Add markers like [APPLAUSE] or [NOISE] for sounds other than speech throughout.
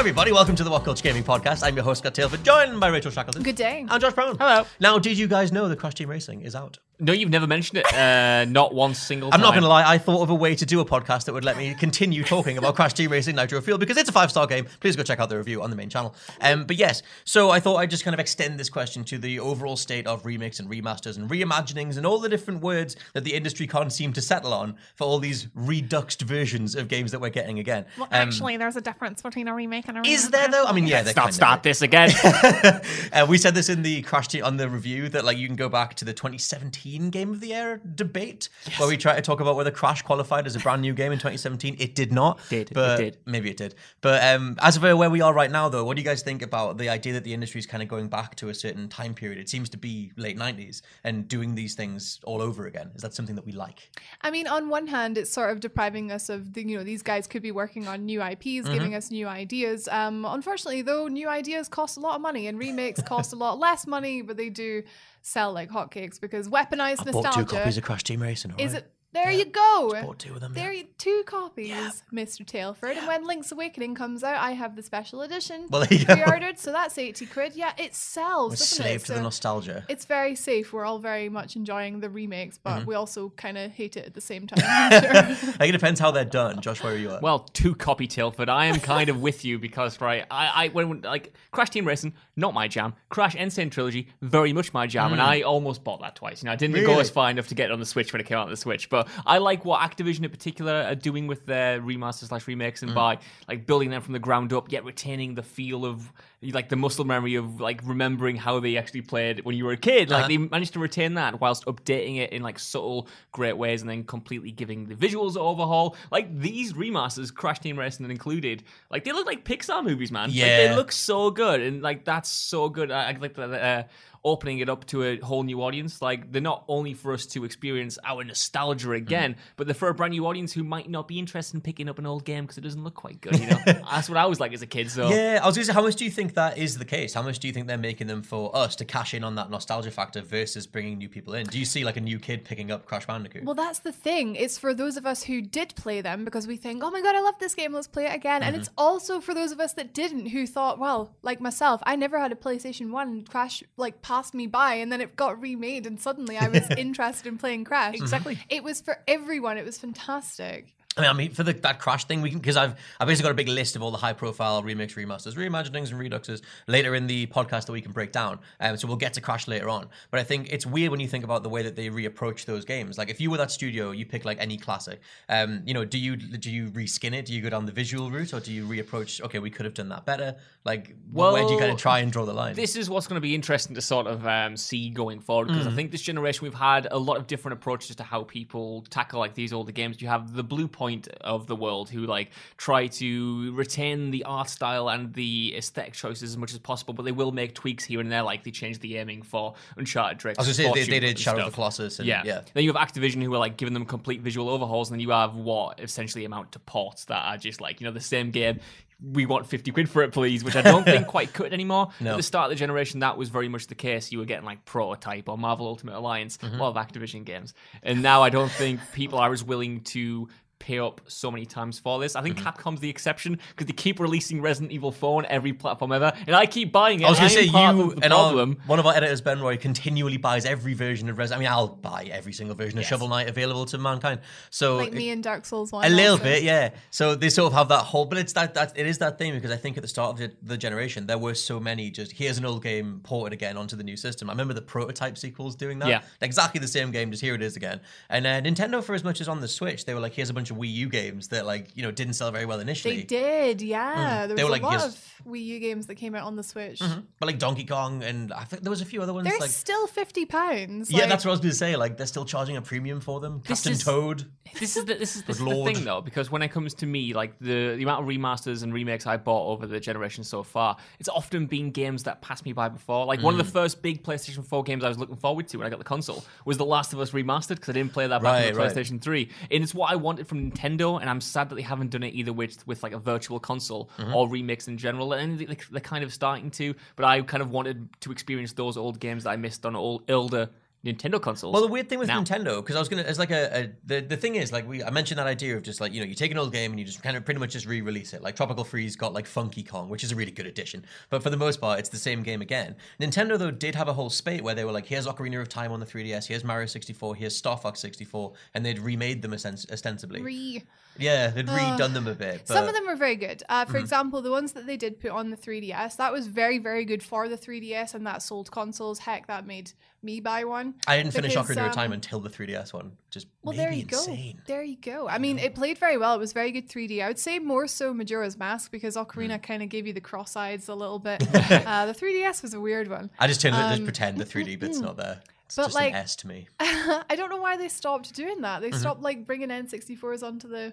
Everybody. Welcome to the What Culture Gaming Podcast. I'm your host, Scott Tailford, joined by Rachel Shackleton. Good day. And Josh Brown. Hello. Now, did you guys know that Crash Team Racing is out? No, you've never mentioned it. Uh, not one single I'm not going to lie, I thought of a way to do a podcast that would let me continue talking about Crash Team Racing Nitro Fuel because it's a five star game. Please go check out the review on the main channel. Um, but yes, so I thought I'd just kind of extend this question to the overall state of remakes and remasters and reimaginings and all the different words that the industry can't seem to settle on for all these reduxed versions of games that we're getting again. Well, Um, actually, there's a difference between a remake and a remaster. is there though? I mean, yeah, there Start, kind start of. this again. [LAUGHS] uh, we said this in the Crash Team on the review that like you can go back to the 2017 Game of the Year debate where we try to talk about whether Crash qualified as a brand new game in 2017. It did not. Did, it but did. Maybe it did. But um, as of where we are right now, though, what do you guys think about the idea that the industry is kind of going back to a certain time period? It seems to be late 90s and doing these things all over again. Is that something that we like? I mean, on one hand, it's sort of depriving us of the, you know, these guys could be working on new IPs, Mm-hmm. giving us new ideas. Um, unfortunately, though, new ideas cost a lot of money and remakes cost a lot less money, but they do sell like hotcakes because weaponized I nostalgia. bought two copies of Crash Team Racing. is alright? it? There Yeah. you go. bought two of them, There, yeah. you two copies, Mr. Tailford. And when Link's Awakening comes out, I have the special edition Well, [LAUGHS] there you pre-ordered, so that's eighty quid. Yeah, it sells. We're doesn't slave it? to the nostalgia. it's very safe. We're all very much enjoying the remakes, but Mm-hmm. we also kind of hate it at the same [LAUGHS] time. I'm [LAUGHS] sure. like, it depends how they're done. Josh, where are you at? well, two copy Tilford. I am kind of with you because right, I, I when like Crash Team Racing, not my jam. Crash N. Sane Trilogy, very much my jam, and I almost bought that twice. You know, I didn't go Mm. As far enough to get it on the Switch when it came out on the Switch, but I like what Activision in particular are doing with their remasters slash remakes Mm. and by like building them from the ground up, yet retaining the feel of like the muscle memory of like remembering how they actually played when you were a kid. Like Uh-huh. they managed to retain that whilst updating it in like subtle, great ways, and then completely giving the visuals an overhaul. Like these remasters, Crash Team Racing included, like they look like Pixar movies, man. Like, Yeah. they look so good, and like that's so good. I, I like that. Uh, opening it up to a whole new audience like they're not only for us to experience our nostalgia again but they're for a brand new audience who might not be interested in picking up an old game because it doesn't look quite good you know [LAUGHS] that's what i was like as a kid so Yeah, I was going to say, how much do you think that is the case? How much do you think they're making them for us to cash in on that nostalgia factor versus bringing new people in? Do you see like a new kid picking up Crash Bandicoot? well, that's the thing. It's for those of us who did play them because we think, oh my god, I love this game. Let's play it again. And Mm-hmm. it's also for those of us that didn't, who thought, well, like myself, I never had a PlayStation One. Crash like passed me by, and then it got remade, and suddenly I was [LAUGHS] interested in playing Crash. Exactly. It was for everyone. It was fantastic. I mean, I mean, for the, that Crash thing, we can because I've I've basically got a big list of all the high profile remakes, remasters, reimaginings, and reduxes later in the podcast that we can break down. Um, so we'll get to Crash later on. But I think it's weird when you think about the way that they reapproach those games. Like if you were that studio, you pick like any classic. Um, you know, do you do you reskin it? Do you go down the visual route, or do you reapproach? Okay, we could have done that better. Like, well, where do you kind of try and draw the line? This is what's going to be interesting to sort of um, see going forward because Mm. I think this generation we've had a lot of different approaches to how people tackle like these older games. You have the blue point of the world who like try to retain the art style and the aesthetic choices as much as possible, but they will make tweaks here and there, like they changed the aiming for Uncharted Drake. I was gonna say they, they did Shadow of the Colossus. And, Yeah. yeah. Then you have Activision who are like giving them complete visual overhauls, and then you have what essentially amount to ports that are just like, you know, the same game. We want 50 quid for it, please, which I don't think [LAUGHS] quite cut anymore. No. At the start of the generation, that was very much the case. You were getting like Prototype or Marvel Ultimate Alliance, Mm-hmm. a lot of Activision games. And now I don't think people are as willing to pay up so many times for this. I think Mm-hmm. Capcom's the exception because they keep releasing Resident Evil 4 on every platform ever, and I keep buying it. I was going to say you of the and our, one of our editors, Ben Roy, continually buys every version of Resident. I mean, I'll buy every single version of Shovel Knight available to mankind. So Like it- me and Dark Souls one. a little also. bit, yeah. So they sort of have that whole, but it's that that it is that thing because I think at the start of the, the generation there were so many just here's an old game ported again onto the new system. I remember the prototype sequels doing that. Yeah. exactly the same game, just here it is again. And uh, Nintendo, for as much as on the Switch, they were like, here's a bunch of Wii U games that like you know didn't sell very well initially. They did, yeah. There They was were a like, lot yes. of Wii U games that came out on the Switch. But like Donkey Kong and I think there was a few other ones They're like. still fifty pounds. yeah, that's what I was going to say. Like they're still charging a premium for them. This Captain is- Toad. this is the, this is, this is the [LAUGHS] Lord. thing though because when it comes to me like the, the amount of remasters and remakes i bought over the generation so far it's often been games that passed me by before like one of Mm. the first big playstation 4 games i was looking forward to when i got the console was the last of us remastered because i didn't play that back on the Right, right. playstation 3 and it's what i wanted from nintendo and i'm sad that they haven't done it either with with like a virtual console Mm-hmm. or remakes in general and they, they're kind of starting to but i kind of wanted to experience those old games that i missed on old older Nintendo consoles. Well, the weird thing with now. Nintendo, because I was gonna, it's like a, a the the thing is like we I mentioned that idea of just like you know you take an old game and you just kind of pretty much just re-release it. Like Tropical Freeze got like Funky Kong, which is a really good addition, but for the most part it's the same game again. Nintendo though did have a whole spate where they were like, here's Ocarina of Time on the 3DS, here's Mario 64, here's Star Fox 64, and they'd remade them osten- ostensibly. Re- yeah, they'd redone them a bit. But, Some of them were very good. Uh, Mm-hmm. for example, the ones that they did put on the 3DS, that was very, very good for the 3DS, and that sold consoles. Heck, that made me buy one. I didn't finish because, Ocarina of Time um, until the 3DS one, just Well, there you insane. go. There you go. I mean, it played very well. It was very good 3D. I would say more so Majora's Mask because Ocarina Mm. kind of gave you the cross eyes a little bit. [LAUGHS] uh, the 3DS was a weird one. I just turned it, just Um, pretend the 3D bit's not there. It's but, just like- an S to me. [LAUGHS] I don't know why they stopped doing that. Mm-hmm. They stopped like bringing N64s onto the.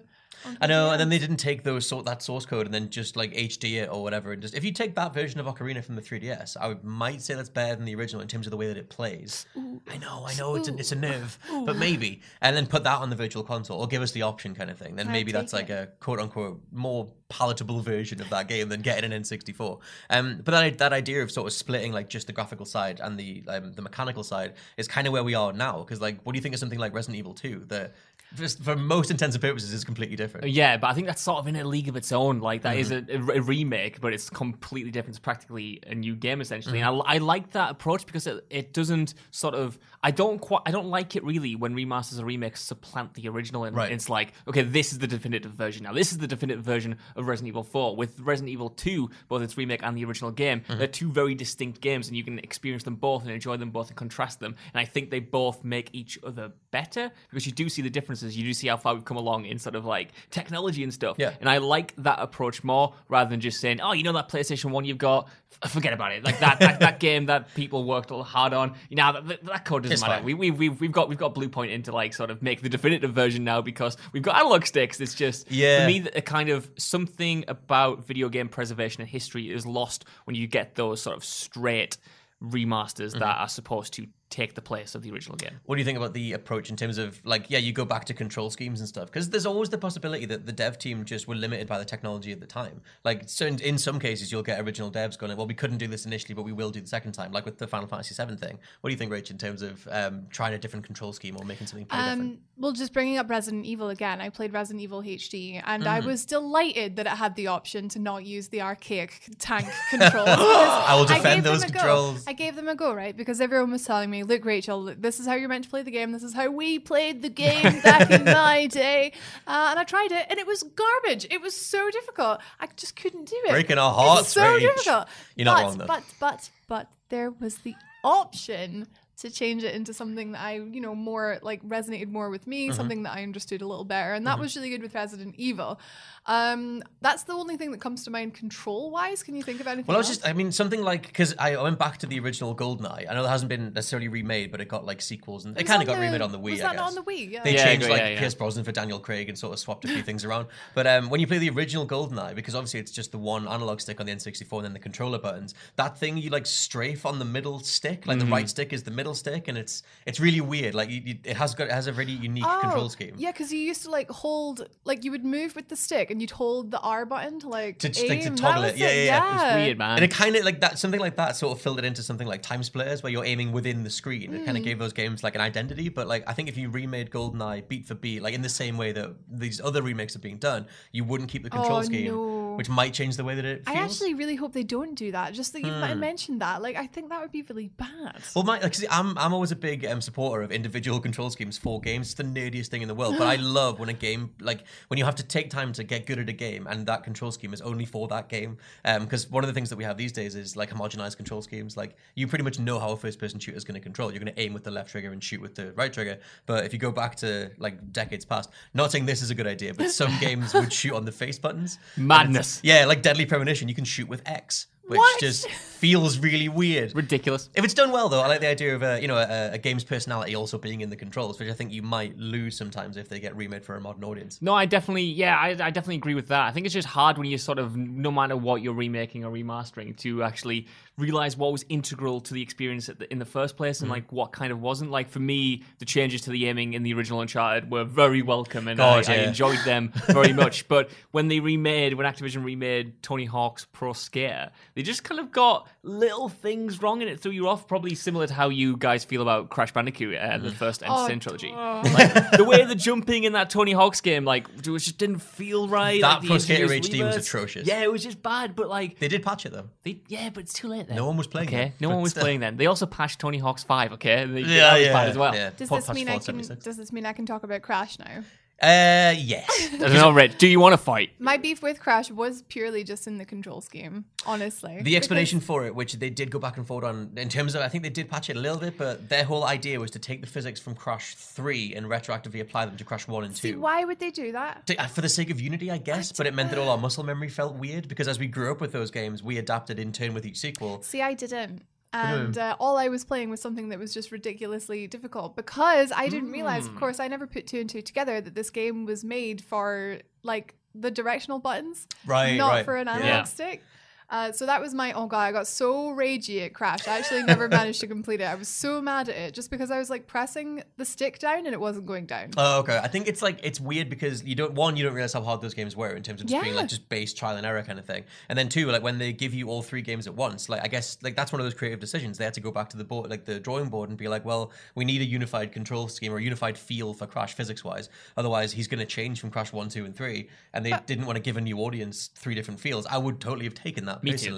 I know, and then they didn't take those sort that source code and then just like HD it or whatever. And just if you take that version of Ocarina from the 3DS, I would, might say that's better than the original in terms of the way that it plays. I know, I know, it's a, it's a nerve, but maybe, and then put that on the virtual console or give us the option kind of thing. Then I'd maybe that's like a quote unquote more palatable version of that game than getting an N64. Um, but that that idea of sort of splitting like just the graphical side and the um, the mechanical side is kind of where we are now. Because like, what do you think of something like Resident Evil 2 that just for most intents and purposes is completely different? Yeah, but I think that's sort of in a league of its own. Like that is Mm-hmm. a, a remake, but it's completely different. It's practically a new game essentially. Mm-hmm. And I, I like that approach because it, it doesn't sort of. I don't quite. I don't like it really when remasters or remakes supplant the original. And Right. it's like, okay, this is the definitive version now. This is the definitive version of Resident Evil 4. With Resident Evil 2, both its remake and the original game, Mm-hmm. they're two very distinct games, and you can experience them both and enjoy them both and contrast them. And I think they both make each other better because you do see the You do see how far we've come along in sort of like technology and stuff. Yeah. And I like that approach more rather than just saying, oh, you know that PlayStation 1 you've got? Forget about it. Like that, that, that [LAUGHS] game that people worked hard on. You know, that, that code doesn't It's matter. fine. We, we, we've, we've got we've got Bluepoint in to like sort of make the definitive version now because we've got analog sticks. It's just Yeah. for me a kind of something about video game preservation and history is lost when you get those sort of straight remasters Mm-hmm. that are supposed to take the place of the original game. What do you think about the approach in terms of like, yeah, you go back to control schemes and stuff? Because there's always the possibility that the dev team just were limited by the technology at the time. Like, so in, in some cases, you'll get original devs going, well, we couldn't do this initially, but we will do the second time, like with the Final Fantasy VII thing. What do you think, Rach, in terms of um, trying a different control scheme or making something pretty different? Um, well, just bringing up Resident Evil again, I played Resident Evil HD, and Mm-hmm. I was delighted that it had the option to not use the archaic tank [LAUGHS] controls. [GASPS] I will defend gave them those a go. controls. I gave them a go, right? Because everyone was telling me, "Look, Rachel, this is how you're meant to play the game. This is how we played the game back in [LAUGHS] my day." Uh, and I tried it, and it was garbage. It was so difficult. I just couldn't do it. Breaking our It's hearts, so Rach. difficult. You're not but, wrong, though. But but but there was the option to change it into something that I, you know, more like resonated more with Mm-hmm. me, something that I understood a little better, and that was really good with Resident Evil. Um, that's the only thing that comes to mind control wise. Can you think of anything? Well, I was else? just, I mean, something like, because I went back to the original GoldenEye. I know it hasn't been necessarily remade, but it got like sequels and it was kind of got the- remade on the Wii. was I that guess. not on the Wii? Yeah. They Yeah, changed yeah, like yeah. Pierce Brosnan for Daniel Craig and sort of swapped a few things around. But um, when you play the original GoldenEye, because obviously it's just the one analog stick on the N64 and then the controller buttons, that thing you like strafe on the middle stick, like Mm-hmm. the right stick is the middle stick, and it's it's really weird. Like you, you, it has got it has a really unique Oh, control scheme. Yeah, because you used to like hold, like you would move with the stick and and you'd hold the R button to like To just, like, to aim. Toggle was it. Yeah, yeah, yeah. It was Weird, man. And it kind of like that, something like that sort of filled it into something like TimeSplitters, where you're aiming within the screen. It kind Hmm. of gave those games like an identity. But like, I think if you remade GoldenEye beat for beat, like in the same way that these other remakes are being done, you wouldn't keep the control Oh, scheme, no. Which might change the way that it Feels. I actually really hope they don't do that. Just that you've mentioned that. Like, I think that would be really bad. Well, my, like, see, I'm I'm always a big um, supporter of individual control schemes for games. It's the nerdiest thing in the world. But I [GASPS] love when a game, like when you have to take time to get good at a game, and that control scheme is only for that game. Because one of the things that we have these days is like homogenized control schemes. Like you pretty much know how a first-person shooter is going to control. You're going to aim with the left trigger and shoot with the right trigger. But if you go back to like decades past, not saying this is a good idea, but some [LAUGHS] games would shoot on the face buttons. Madness. Yeah, like Deadly Premonition, you can shoot with X, which What? just feels really weird. Ridiculous. If it's done well, though, I like the idea of a you know a, a game's personality also being in the controls, which I think you might lose sometimes if they get remade for a modern audience. No, I definitely, yeah, I, I definitely agree with that. I think it's just hard when you sort of, no matter what you're remaking or remastering, to actually realize what was integral to the experience at the, in the first place Mm. and like what kind of wasn't. Like for me, the changes to the aiming in the original Uncharted were very welcome and God, I, I enjoyed them very [LAUGHS] much. But when they remade, when Activision remade Tony Hawk's Pro Skater, they just kind of got little things wrong and it threw you off. Probably similar to how you guys feel about Crash Bandicoot, uh, Mm. the first N. Sane trilogy. oh. Like the way the jumping in that Tony Hawk's game, like it just didn't feel right. That like, the Pro Skater introduced HD was atrocious. Yeah, it was just bad. But like, They did patch it though. they, yeah, but it's too late. Then. No one was playing Okay, it, no one was still. playing then. They also patched Tony Hawk's Five. Okay, They- Yeah, that was yeah, bad as well. yeah. Does Pod this mean I can? Does this mean I can talk about Crash now? Uh, yes. I don't know, Red. Do you want to fight? My beef with Crash was purely just in the control scheme, honestly. The explanation for it, which they did go back and forth on, in terms of, I think they did patch it a little bit, but their whole idea was to take the physics from Crash 3 and retroactively apply them to Crash 1 and 2. See, why would they do that? To- uh, for the sake of unity, I guess, but it meant that all our muscle memory felt weird because as we grew up with those games, we adapted in turn with each sequel. See, I didn't. And uh, all I was playing was something that was just ridiculously difficult because I didn't realize, Hmm. of course, I never put two and two together that this game was made for like the directional buttons, Right, not right. for an analog Yeah. stick. Uh, so that was my oh god! I got so ragey it crashed. I actually never [LAUGHS] managed to complete it. I was so mad at it just because I was like pressing the stick down and it wasn't going down. Oh, okay. I think it's like it's weird because you don't one, you don't realize how hard those games were in terms of just being like just base trial and error kind of thing. And then two, like when they give you all three games at once, like I guess like that's one of those creative decisions. They had to go back to the board, like the drawing board, and be like, well, we need a unified control scheme or a unified feel for Crash physics wise. Otherwise, he's going to change from Crash one, two, and three. And they didn't want to give a new audience three different feels. I would totally have taken that Me too.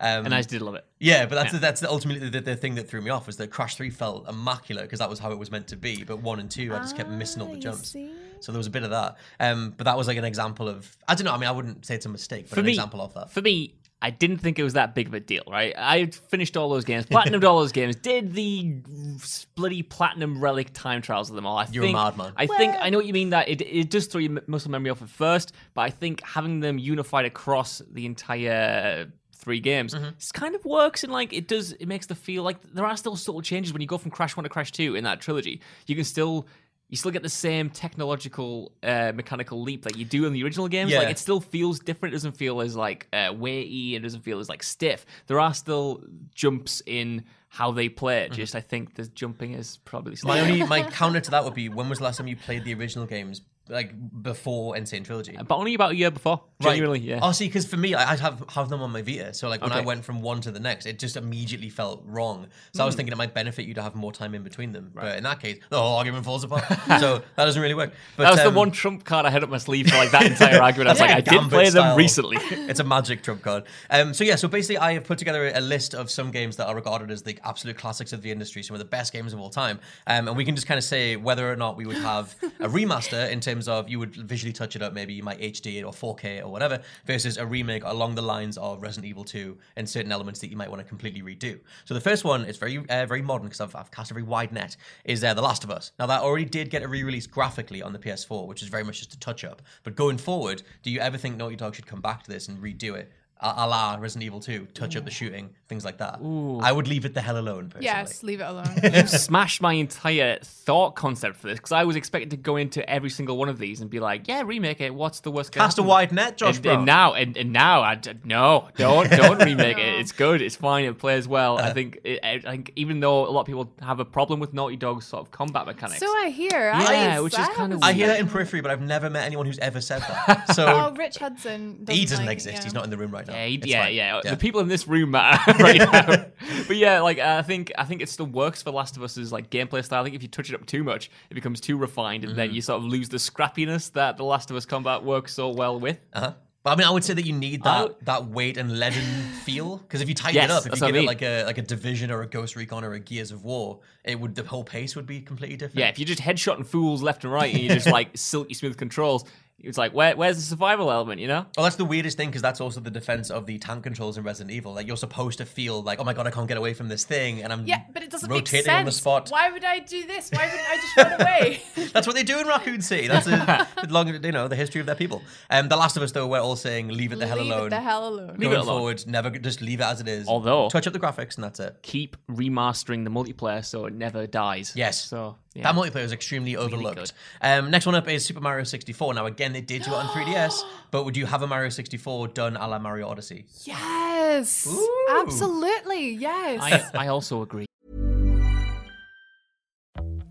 Um, And I did love it. yeah, but that's that's ultimately the, the thing that threw me off was that Crash Three felt immaculate because that was how it was meant to be. But one and two, I just kept missing all Ah, the jumps. see? So there was a bit of that. Um, but that was like an example of I don't know. I mean, I wouldn't say it's a mistake, but For an me, example of that. For me, I didn't think it was that big of a deal, right? I finished all those games, platinumed all those games, did the splitty platinum relic time trials of them all. I You're a think, madman. I think I know what you mean that it it does throw your muscle memory off at first, but I think having them unified across the entire three games Mm-hmm. this kind of works and like it does it makes the feel like there are still subtle changes when you go from crash 1 to crash 2 in that trilogy you can still you still get the same technological uh, mechanical leap that you do in the original games. Like it still feels different. It doesn't feel as like uh, weighty. It doesn't feel as like stiff. There are still jumps in how they play. It just i think the jumping is probably Mm-hmm. My only my [LAUGHS] counter to that would be when was the last time you played the original games like before N. Sane Trilogy? but only about a year before genuinely yeah Oh, see, because for me, I I have have them on my Vita, so like when I went from one to the next, it just immediately felt wrong. So I Hmm. was thinking it might benefit you to have more time in between them. But in that case, the whole argument falls apart. [LAUGHS] so that doesn't really work. But, that was the um, one trump card I had up my sleeve for like that entire [LAUGHS] argument. I was like, I did play them style. recently. [LAUGHS] it's a magic trump card. Um, so yeah, so basically, I have put together a list of some games that are regarded as the absolute classics of the industry, some of the best games of all time, um, and we can just kind of say whether or not we would have a remaster in terms of you would visually touch it up, maybe you might HD it or 4K or whatever, versus a remake along the lines of Resident Evil 2 and certain elements that you might want to completely redo. So the first one is very uh, very modern because I've, I've cast a very wide net. Is uh, The Last of Us. Now that already did get a re-release graphically on the PS4, which is very much just a touch up. But going forward, do you ever think Naughty Dog should come back to this and redo it? A a la Resident Evil 2, touch up the shooting, things like that. I would leave it the hell alone, personally. Yes, leave it alone. [LAUGHS] you smashed my entire thought concept for this because I was expecting to go into every single one of these and be like, "Yeah, remake it. What's the worst?" gonna Cast a happen?" wide net, Josh and, Brown. and now, and, and now, I d- no, don't [LAUGHS] don't remake it. It's good. It's fine. It plays well. Uh-huh. I think. It, I think even though a lot of people have a problem with Naughty Dog's sort of combat mechanics, so I hear. Yeah, I, which is kind of haven't I hear that in periphery, but I've never met anyone who's ever said that. [LAUGHS] So Oh, Rich Hudson. Doesn't he doesn't like it, exist. yeah. He's not in the room right now. Yeah, he- yeah, fine. yeah, The people in this room matter [LAUGHS] right now. [LAUGHS] but yeah, like I think I think it still works for Last of Us's like gameplay style. I think if you touch it up too much, it becomes too refined, and Mm-hmm. then you sort of lose the scrappiness that the Last of Us combat works so well with. Uh-huh. But I mean, I would say that you need that I- that weight and legend [LAUGHS] feel because if you tighten Yes, it up, if you what I give it like a like a Division or a Ghost Recon or a Gears of War, it would the whole pace would be completely different. Yeah, if you're just headshotting fools left and right, and you just like silky smooth controls, it's like where, where's the survival element? You know? Well, that's the weirdest thing because that's also the defense of the tank controls in Resident Evil. Like you're supposed to feel like, oh my god, I can't get away from this thing, and I'm Yeah, but it doesn't make rotating sense. on the spot. Why would I do this? Why wouldn't I just run away? [LAUGHS] [LAUGHS] That's what they do in Raccoon City. That's a, the [LAUGHS] long, you know, the history of their people. Um, the Last of Us, though, we're all saying leave it the hell Leave alone. Leave it the hell alone. Leave Going it alone. forward, never just leave it as it is. Although- touch up the graphics and that's it. Keep remastering the multiplayer so it never dies. Yes. So yeah. That multiplayer is extremely overlooked. good. Um, next one up is Super Mario 64. Now, again, they did do it on 3DS, [GASPS] but would you have a Mario 64 done a la Mario Odyssey? Yes, Ooh. absolutely. Yes. I, I also agree.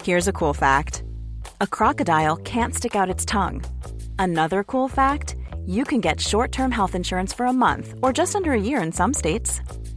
Here's a cool fact a crocodile can't stick out its tongue. Another cool fact you can get short term health insurance for a month or just under a year in some states.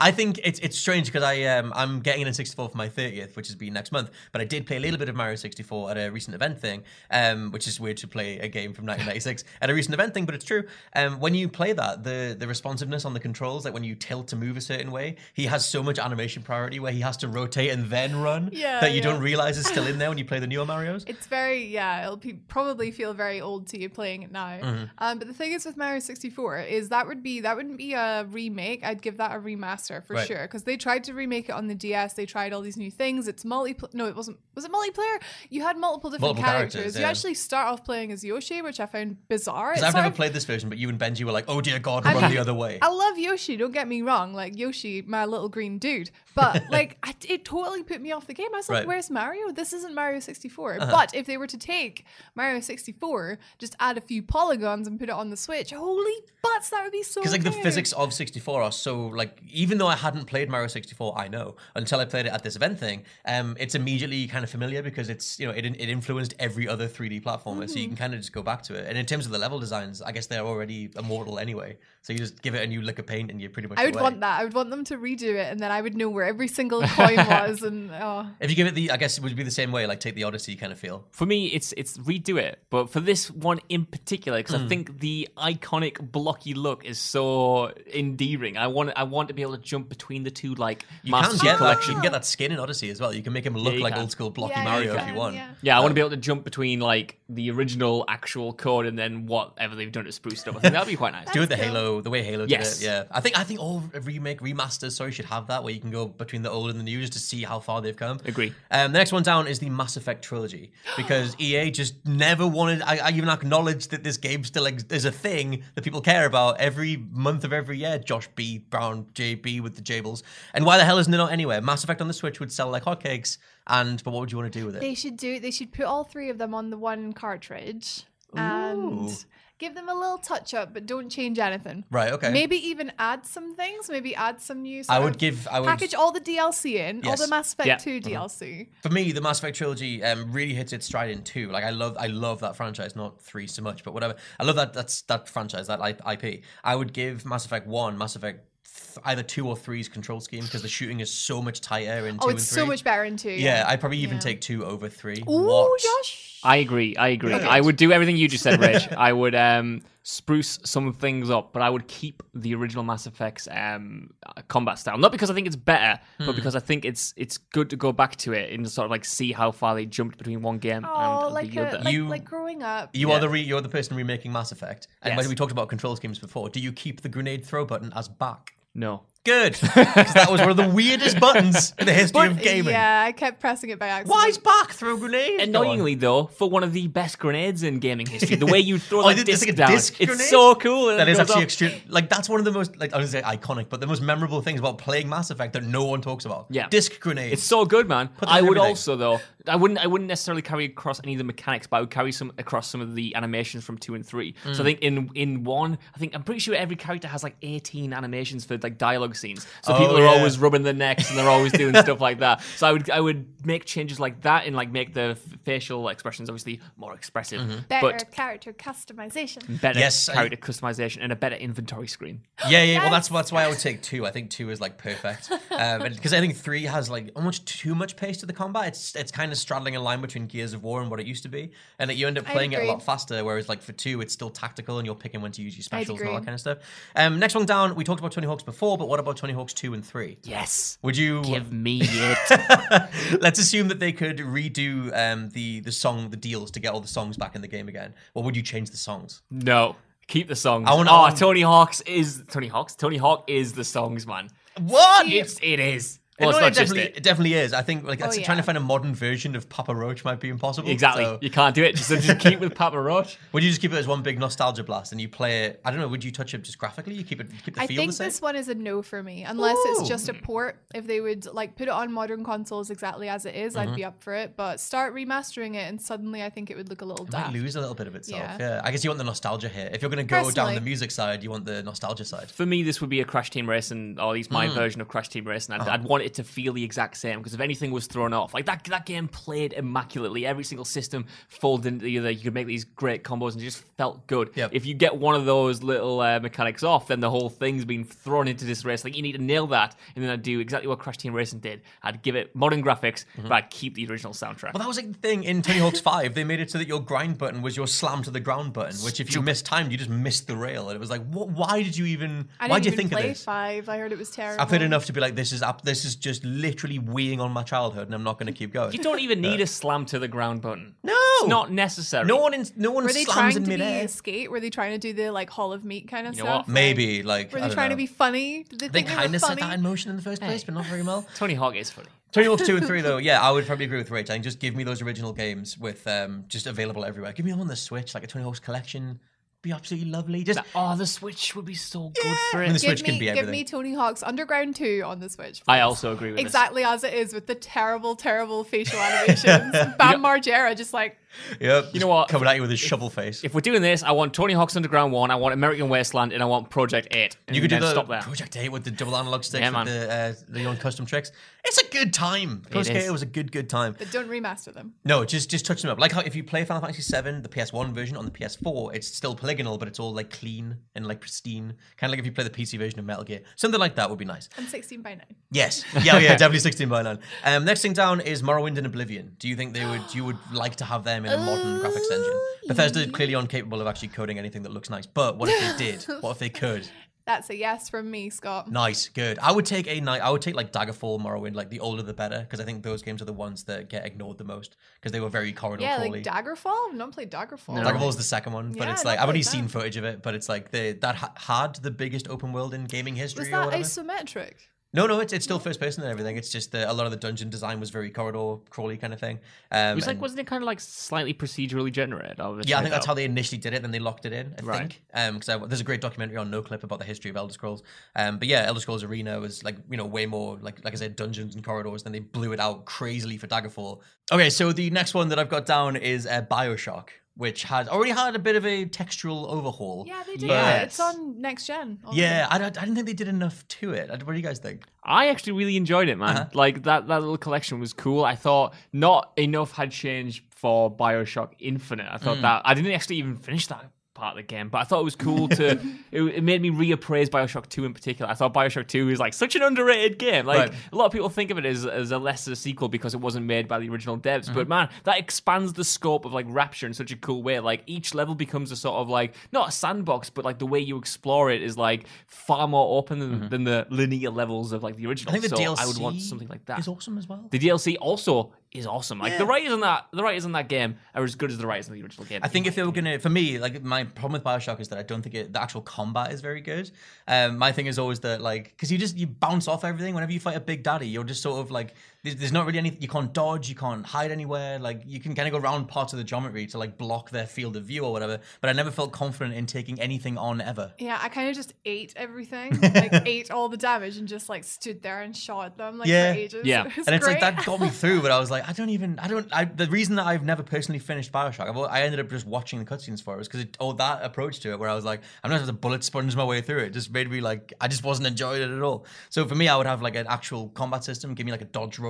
I think it's it's strange because I um I'm getting an N64 for my 30th, which is be next month. But I did play a little bit of Mario 64 at a recent event thing, um, which is weird to play a game from 1996 at a recent event thing, but it's true. Um, when you play that, the the responsiveness on the controls, like when you tilt to move a certain way, he has so much animation priority where he has to rotate and then run Yeah, that you yeah. don't realize is still in there when you [LAUGHS] play the newer Mario's. It's very yeah. It'll be, probably feel very old to you playing it now. Mm-hmm. Um, but the thing is with Mario 64 is that would be that wouldn't be a remake. I'd give that a remaster for Right. sure because they tried to remake it on the DS. They tried all these new things. It's multi. No, it wasn't. Was it multiplayer? You had multiple different Multiple characters. characters, You yeah. actually start off playing as Yoshi, which I found bizarre. Because I've never of- played this version, but you and Benji were like, "Oh dear God, I run mean, the other way." I love Yoshi. Don't get me wrong. Like Yoshi, my little green dude. But [LAUGHS] like, I, it totally put me off the game. I was like, Right. Uh-huh. "Where's Mario? This isn't Mario 64." But if they were to take Mario 64, just add a few polygons and put it on the Switch, holy butts, that would be so. Because like the physics of 64 are so like even though I hadn't played Mario 64, I know until I played it at this event thing. Um, it's immediately kind of familiar because it's you know it it influenced every other 3D platformer, so you Mm-hmm. can kind of just go back to it. And in terms of the level designs, I guess they're already immortal anyway. So you just give it a new lick of paint and you're pretty much. I would away. want that. I would want them to redo it, and then I would know where every single coin [LAUGHS] was. And oh, If you give it the, I guess it would be the same way, like take the Odyssey kind of feel. For me, it's it's redo it, but for this one in particular, because Hmm. I think the iconic blocky look is so endearing. I want I want to be able to jump between the two like You can Chief get that. You can get that skin in Odyssey as well. You can make him look you like can. old school blocky Yeah, Mario you if you want. yeah. Yeah, I want to be able to jump between like the original actual code and then whatever they've done to spruce it up. I think that'd be quite [LAUGHS] nice. Do it the That's cool. Halo, the way Halo Yes. did it. Yeah, I think I think all remake remasters, sorry, should have that where you can go between the old and the new just to see how far they've come. Agree. Um, the next one down is the Mass Effect trilogy because [GASPS] EA just never wanted. I, I even acknowledge that this game still ex- is a thing that people care about every month of every year. Josh B. Brown, JB with the Jables, and why the hell isn't it not anywhere? Mass Effect on the Switch would sell like hotcakes. And but what would you want to do with it? They should do. They should put all three of them on the one cartridge and give them a little touch up, but don't change anything. Right, okay. Maybe even add some things. Maybe add some new. Stuff. I would of- give- I would- package all the DLC in, all the Mass Effect Yeah. 2 DLC. For me, the Mass Effect trilogy um, really hits its stride in two. Like I love, I love that franchise. Not three so much, but whatever. I love that. That's that franchise, that IP. I would give Mass Effect one, Mass Effect th- either two or three's control scheme because the shooting is so much tighter in two Oh, and it's three. so much better in two. Yeah, I'd probably even Yeah. take two over three. Ooh, What? Josh. I agree. I agree. I would do everything you just said, Rich. [LAUGHS] I would um, spruce some things up, but I would keep the original Mass Effect's um, uh, combat style. Not because I think it's better, Hmm. but because I think it's it's good to go back to it and sort of like see how far they jumped between one game Oh, and like, the a, other. like, You- like growing up. You Yeah. are the re- you're the person remaking Mass Effect, and Yes. when we talked about control schemes before, do you keep the grenade throw button as back? No. Good, because that was one of the weirdest buttons in the history of gaming. Yeah, I kept pressing it by accident. Why is back throw grenade? Go. Annoyingly, though, for one of the best grenades in gaming history, the way you [LAUGHS] throw Oh, that it's disc like a down, disc it's so cool. and That it is actually extreme. Like that's one of the most like I was say iconic, but the most memorable things about playing Mass Effect that no one talks about. Yeah. disc grenades. It's so good, man. Put I would everything. also though. I wouldn't. I wouldn't necessarily carry across any of the mechanics, but I would carry some across some of the animations from two and three. Mm. So I think in in one, I think I'm pretty sure every character has like 18 animations for like dialogue scenes. So Oh, people are yeah. always rubbing their necks and they're always doing [LAUGHS] stuff like that. So I would I would make changes like that and like make the facial expressions obviously more expressive, Better but character customization. better Yes, I- character customization and a better inventory screen. yeah, yeah. Well, that's that's why I would take two. I think two is like perfect because I think three has like almost too much pace to the combat. It's it's kind of straddling a line between Gears of War and what it used to be, and that you end up playing it a lot faster. Whereas like for two, it's still tactical and you're picking when to use your specials and all that kind of stuff. Um, next one down, we talked about Tony Hawk's before, but what about Tony Hawk's two and three? Yes. Would you Give me it. [LAUGHS] Let's assume that they could redo um, the the song, the deals to get all the songs back in the game again. Or would you change the songs? No. Keep the songs. I wanna- oh, I Tony Hawk's is Tony Hawk's. Tony Hawk is the songs, man. What? It's it is. No, Well, it's it just definitely, it. it definitely is. I think like that's, yeah. trying to find a modern version of Papa Roach might be impossible. Exactly. So, You can't do it. Just, just keep with Papa Roach. [LAUGHS] would you just keep it as one big nostalgia blast and you play it? I don't know. Would you touch it just graphically? You keep it keep the I feel think the same. this one is a no for me, unless it's just a port. If they would like put it on modern consoles exactly as it is, Mm-hmm. I'd be up for it. But start remastering it, and suddenly I think it would look a little It might lose a little bit of itself. Yeah. Yeah. I guess you want the nostalgia here. If you're going to go down the music side, you want the nostalgia side. For me, this would be a Crash Team Racing, or at least my Mm. version of Crash Team Racing. Uh-huh. I'd, I'd want it to feel the exact same because if anything was thrown off, like that, that game played immaculately. Every single system folded into the other. You could make these great combos and it just felt good. Yep. If you get one of those little uh, mechanics off, then the whole thing's been thrown into this race. Like you need to nail that, and then I'd do exactly what Crash Team Racing did. I'd give it modern graphics, but I'd keep the original soundtrack. Mm-hmm. Well, that was like the thing in Tony Hawk's 5. They made it so that your grind button was your slam to the ground button, which if you missed time, you just missed the rail. And it was like, what, why did you even, I why didn't you even think play of this? five. I heard it was terrible. I played enough to be like, this is up, this is just literally weighing on my childhood, and I'm not going to keep going. You don't even need a slam to the ground button. No! it's not necessary. No one, in, no one Were they slams trying in to be midair. a skate? Were they trying to do the like Hall of Meat kind of You know stuff? what? Maybe like Were I they don't trying know. to be funny? Did they They think they, kind were of set funny? that in motion in the first place, but not very well. [LAUGHS] Tony Hawk is funny. Tony Hawk's 2 and [LAUGHS] 3, though, yeah, I would probably agree with Rich. I think just give me those original games with um, just available everywhere. Give me them on the Switch, like a Tony Hawk's collection. Be absolutely lovely. Just Oh, the Switch would be so good for I mean, the it. Switch give can me, be give me Tony Hawk's Underground 2 on the Switch. I also agree with this. exactly as it is with the terrible, terrible facial [LAUGHS] animations. [LAUGHS] Bam Margera just like Yep. You know what? Coming at you with his shovel face. If we're doing this, I want Tony Hawk's Underground 1, I want American Wasteland, and I want Project 8. And you could do the stop there. Project 8 with the double analog sticks Yeah, with the uh, the own custom tricks. It's a good time. Project is. 8 was a good, good time. but don't remaster them. No, just just touch them up. Like how if you play Final Fantasy VII, the PS1 version on the PS4, it's still polygonal, but it's all like clean and like pristine. Kind of like if you play the PC version of Metal Gear. Something like that would be nice. And 16 by 9. Yes. Yeah, yeah, [LAUGHS] definitely 16 by 9. Um, next thing down is Morrowind and Oblivion. Do you think they would you would like to have them in a modern graphics engine? Bethesda clearly incapable of actually coding anything that looks nice. But what if they did? [LAUGHS] What if they could? That's a yes from me, Scott. Nice, good. I would take a night. I would take like Daggerfall, Morrowind. Like the older the better, because I think those games are the ones that get ignored the most because they were very corridor Yeah, crawly. like Daggerfall? I've not played Daggerfall. Daggerfall is the second one, but Yeah, it's like I've only played seen that. footage of it. But it's like the that ha- had the biggest open world in gaming history Was or that whatever. isometric? No, no, it's, it's still first person and everything. It's just the, a lot of the dungeon design was very corridor crawly kind of thing. Um, It was like, and- wasn't it kind of like slightly procedurally generated? Was yeah, I like, think that's oh. how they initially did it. Then they locked it in. I Right. think because there's a great documentary on NoClip about the history of Elder Scrolls. Um, but yeah, Elder Scrolls Arena was like you know way more like like I said dungeons and corridors. Then they blew it out crazily for Daggerfall. Okay, so the next one that I've got down is uh, Bioshock, which has already had a bit of a textural overhaul. Yeah, they did. Yes. It's on next gen. Yeah, I, I didn't think they did enough to it. What do you guys think? I actually really enjoyed it, man. Uh-huh. Like that that little collection was cool. I thought not enough had changed for BioShock Infinite. I Mm. thought that I didn't actually even finish that part of the game, but I thought it was cool to. [LAUGHS] it, it made me reappraise BioShock Two in particular. I thought BioShock Two is like such an underrated game. Like Right. a lot of people think of it as as a lesser sequel because it wasn't made by the original devs, Mm-hmm. but man, that expands the scope of like Rapture in such a cool way. Like each level becomes a sort of like not a sandbox, but like the way you explore it is like far more open than, than the linear levels of like the original. Mm-hmm. I think the so DLC I would want something like that. is awesome as well. The DLC also is awesome. Like the writers in that, the writers in that game are as good as the writers in the original game. I think if they were gonna, for me, like my problem with Bioshock is that I don't think it, the actual combat is very good. Um, my thing is always that like because you just you bounce off everything whenever you fight a big daddy, you're just sort of like there's, there's not really any you can't dodge, you can't hide anywhere. Like you can kind of go around parts of the geometry to like block their field of view or whatever. But I never felt confident in taking anything on ever. Yeah, I kind of just ate everything, [LAUGHS] like ate all the damage, and just like stood there and shot at them like Yeah. for ages. [LAUGHS] Yeah. It and it's like that got me through, but I was like, I don't even, I don't, I, the reason that I've never personally finished Bioshock, I've, I ended up just watching the cutscenes for it, was because oh, that approach to it, where I was like, I'm not just a bullet sponge my way through it, just made me like, I just wasn't enjoying it at all. So for me, I would have like an actual combat system, give me like a dodge roll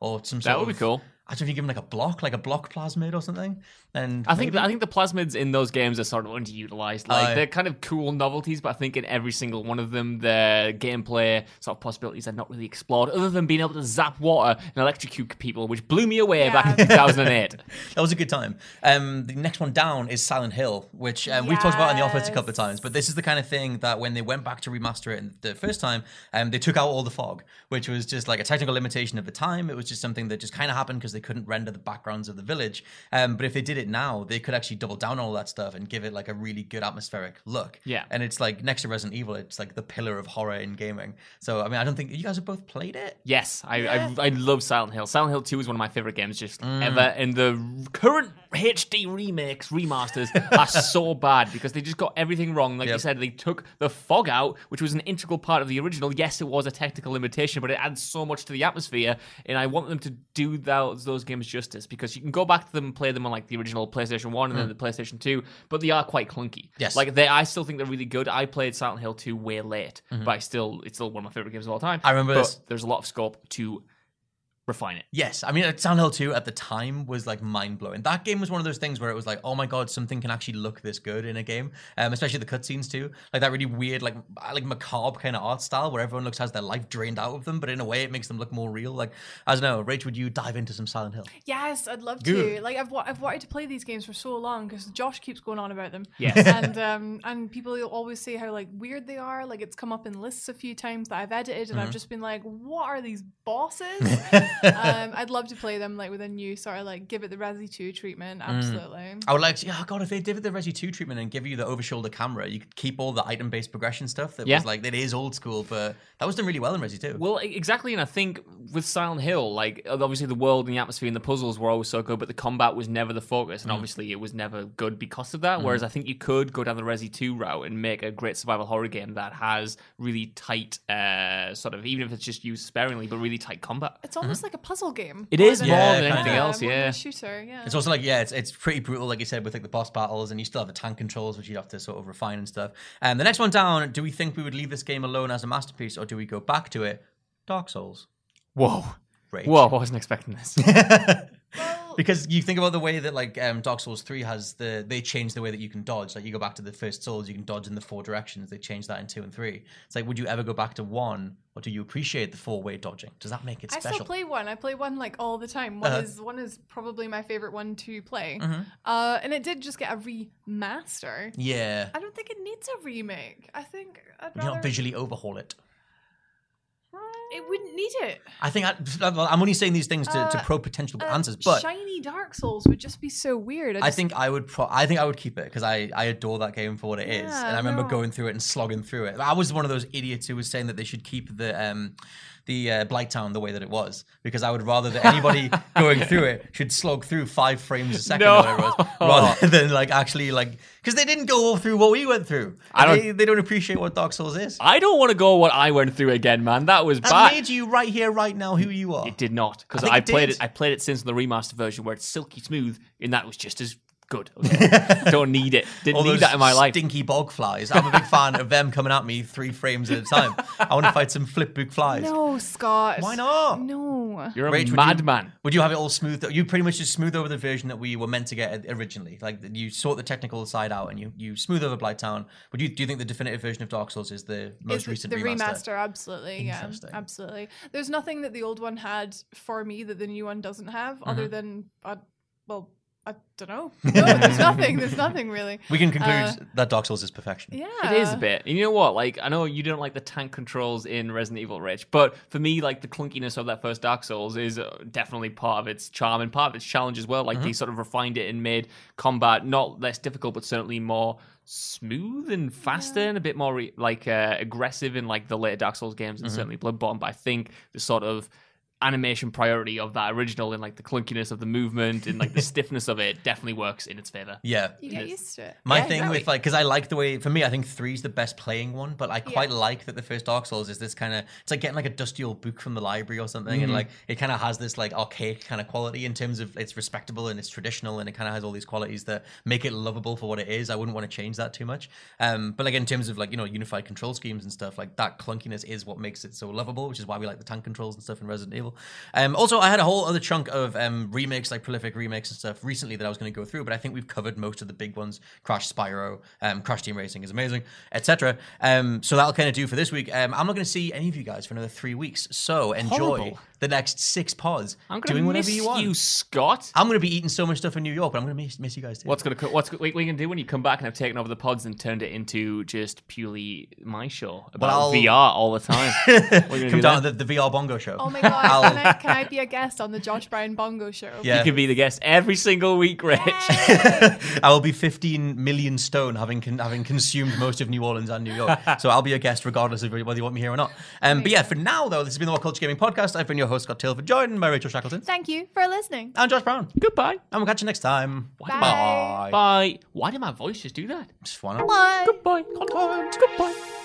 or some sort That would be cool. I don't know if you give them like a block, like a block plasmid or something. And I think maybe- I think the plasmids in those games are sort of underutilized. Like Aye. they're kind of cool novelties, but I think in every single one of them, the gameplay sort of possibilities are not really explored, other than being able to zap water and electrocute people, which blew me away back in [LAUGHS] 2008. that was a good time. Um, the next one down is Silent Hill, which um, we've talked about in the office a couple of times. But this is the kind of thing that when they went back to remaster it the first time, um, they took out all the fog, which was just like a technical limitation of the time. It was just something that just kind of happened because they couldn't render the backgrounds of the village. Um, but if they did it now, they could actually double down on all that stuff and give it like a really good atmospheric look. Yeah. and it's like next to Resident Evil, it's like the pillar of horror in gaming. So I mean, I don't think you guys have both played it. Yes, I, I I love Silent Hill. Silent Hill 2 is one of my favorite games just Mm. ever. And the current HD remakes, remasters are so [LAUGHS] bad because they just got everything wrong. Like you said, they took the fog out, which was an integral part of the original. Yes, it was a technical limitation, but it adds so much to the atmosphere. And I want them to do those, those games justice because you can go back to them and play them on like the original PlayStation 1 and then the PlayStation 2, but they are quite clunky. Mm. Yes. Like they I still think they're really good. I played Silent Hill 2 way late, but I still it's still one of my favorite games of all time. Mm-hmm. I remember there's a lot of scope to refine it. Yes, I mean, uh, Silent Hill 2 at the time was like mind blowing. That game was one of those things where it was like, oh my god, something can actually look this good in a game, um, especially the cutscenes too. Like that really weird, like uh, like macabre kind of art style where everyone looks has their life drained out of them, but in a way it makes them look more real. Like I don't know, Rach, would you dive into some Silent Hill? Yes, I'd love Good. to. Like I've wa- I've wanted to play these games for so long because Josh keeps going on about them. Yes. [LAUGHS] and [LAUGHS] um and people always say how like weird they are. Like it's come up in lists a few times that I've edited, and I've just been like, what are these bosses? [LAUGHS] um, I'd love to play them like with a new sort of like give it the Resi Two treatment. Absolutely. I would like to, yeah, God, if they did it the Resi 2 treatment and give you the over shoulder camera, you could keep all the item based progression stuff that Yeah. was like, that is old school, but that was done really well in Resi 2. Well, exactly, and I think with Silent Hill, like obviously the world and the atmosphere and the puzzles were always so good, but the combat was never the focus, Mm. and obviously it was never good because of that. Whereas I think you could go down the Resi Two route and make a great survival horror game that has really tight, uh, sort of even if it's just used sparingly, but really tight combat. It's almost like a puzzle game. It is more is than- more Yeah, than kinda. anything else, more than a yeah. shooter. Yeah. It's also like yeah, it's it's pretty brutal, like you said, with like the boss battles, and you still have the tank controls, which you'd have to sort of refine and stuff. And the next one down, do we think we would leave this game alone as a masterpiece, or do we go back to it? Dark Souls. Whoa, Rage. whoa! I wasn't expecting this. [LAUGHS] because you think about the way that like um, Dark Souls three has the they changed the way that you can dodge. Like you go back to the first Souls, you can dodge in the four directions. They changed that in two and three. It's like, would you ever go back to one, or do you appreciate the four way dodging? Does that make it special? I still play one. I play one like all the time. One Uh-huh. is one is probably my favorite one to play. Mm-hmm. Uh, and it did just get a remaster. yeah, I don't think it needs a remake. I think I'd you rather. not visually overhaul it. It wouldn't need it. I think I, I'm only saying these things to, to Uh, probe potential Uh, answers, but shiny Dark Souls would just be so weird. I just- think I would. Pro- I think I would keep it because I, I adore that game for what it is, Yeah, and I remember no. going through it and slogging through it. I was one of those idiots who was saying that they should keep the um the uh, Blighttown the way that it was because I would rather that anybody [LAUGHS] going through it should slog through five frames a second No. or whatever it was, rather [LAUGHS] than like actually like because they didn't go through what we went through. I don't- They, they don't appreciate what Dark Souls is. I don't want to go what I went through again, man. That was That bad. made you right here, right now, who you are. It did not because I I, it played did. it. I played it since the remaster version where it's silky smooth, and that was just as good. Okay? [LAUGHS] Don't need it. Didn't All need those that in my life. stinky bog flies. I'm a big fan of them coming at me three frames at a time. I want to fight some flipbook flies. no, Scott. Why not? No. You're a Rach, would you- madman. Would you have it all smooth? You pretty much just smooth over the version that we were meant to get originally. Like you sort the technical side out and you you smooth over Blighttown. Would you do you think the definitive version of Dark Souls is the most Is the- recent the remaster? remaster absolutely yeah absolutely there's nothing that the old one had for me that the new one doesn't have Mm-hmm. other than uh, well i don't know [LAUGHS] no there's nothing there's nothing really We can conclude Uh, that Dark Souls is perfection. yeah It is a bit. And you know what? Like, I know you don't like the tank controls in Resident Evil, Rich, but for me, like, the clunkiness of that first Dark Souls is uh, definitely part of its charm and part of its challenge as well. Like, they sort of refined it and made combat not less difficult, but certainly more smooth and faster and a bit more, re- like, uh, aggressive in, like, the later Dark Souls games and certainly Bloodborne. But I think the sort of animation priority of that original and like the clunkiness of the movement and like the [LAUGHS] stiffness of it definitely works in its favor. Yeah. you get used to it My Yeah, thing exactly. with like, because I like the way, for me, I think three is the best playing one, but I quite Yeah. like that the first Dark Souls is this kind of, it's like getting like a dusty old book from the library or something, Mm-hmm. and like it kind of has this like archaic kind of quality in terms of it's respectable and it's traditional and it kind of has all these qualities that make it lovable for what it is. I wouldn't want to change that too much. Um, but like in terms of like, you know, unified control schemes and stuff, like that clunkiness is what makes it so lovable, which is why we like the tank controls and stuff in Resident Evil. Um, also, I had a whole other chunk of um, remakes, like prolific remakes and stuff recently that I was going to go through, but I think we've covered most of the big ones. Crash Spyro, um, Crash Team Racing is amazing, etc. Um, so that'll kind of do for this week. Um, I'm not going to see any of you guys for another three weeks, so enjoy Horrible. the next six pods I'm gonna miss you want. Scott. I'm going to be eating so much stuff in New York, but I'm going to miss, miss you guys too. What's gonna what's what are you gonna do when you come back and have taken over the pods and turned it into just purely my show about I'll- VR all the time? [LAUGHS] What are you gonna Come do down to the, the VR Bongo show. oh my god I'll- can I, can I be a guest on the josh brown bongo show Yeah. You can be the guest every single week, Rich. [LAUGHS] I will be 15 million stone, having con- having consumed most of New Orleans and New York. So I'll be a guest regardless of whether you want me here or not. Um, but yeah, for now though, this has been the What Culture Gaming Podcast. I've been your host Scott Tailford, joined by Rachel Shackleton thank you for listening and Josh Brown. Goodbye. And we'll catch you next time. Bye. Bye. Bye. Why did my voice just do that? Just wanna- Bye. Goodbye. Content. Goodbye.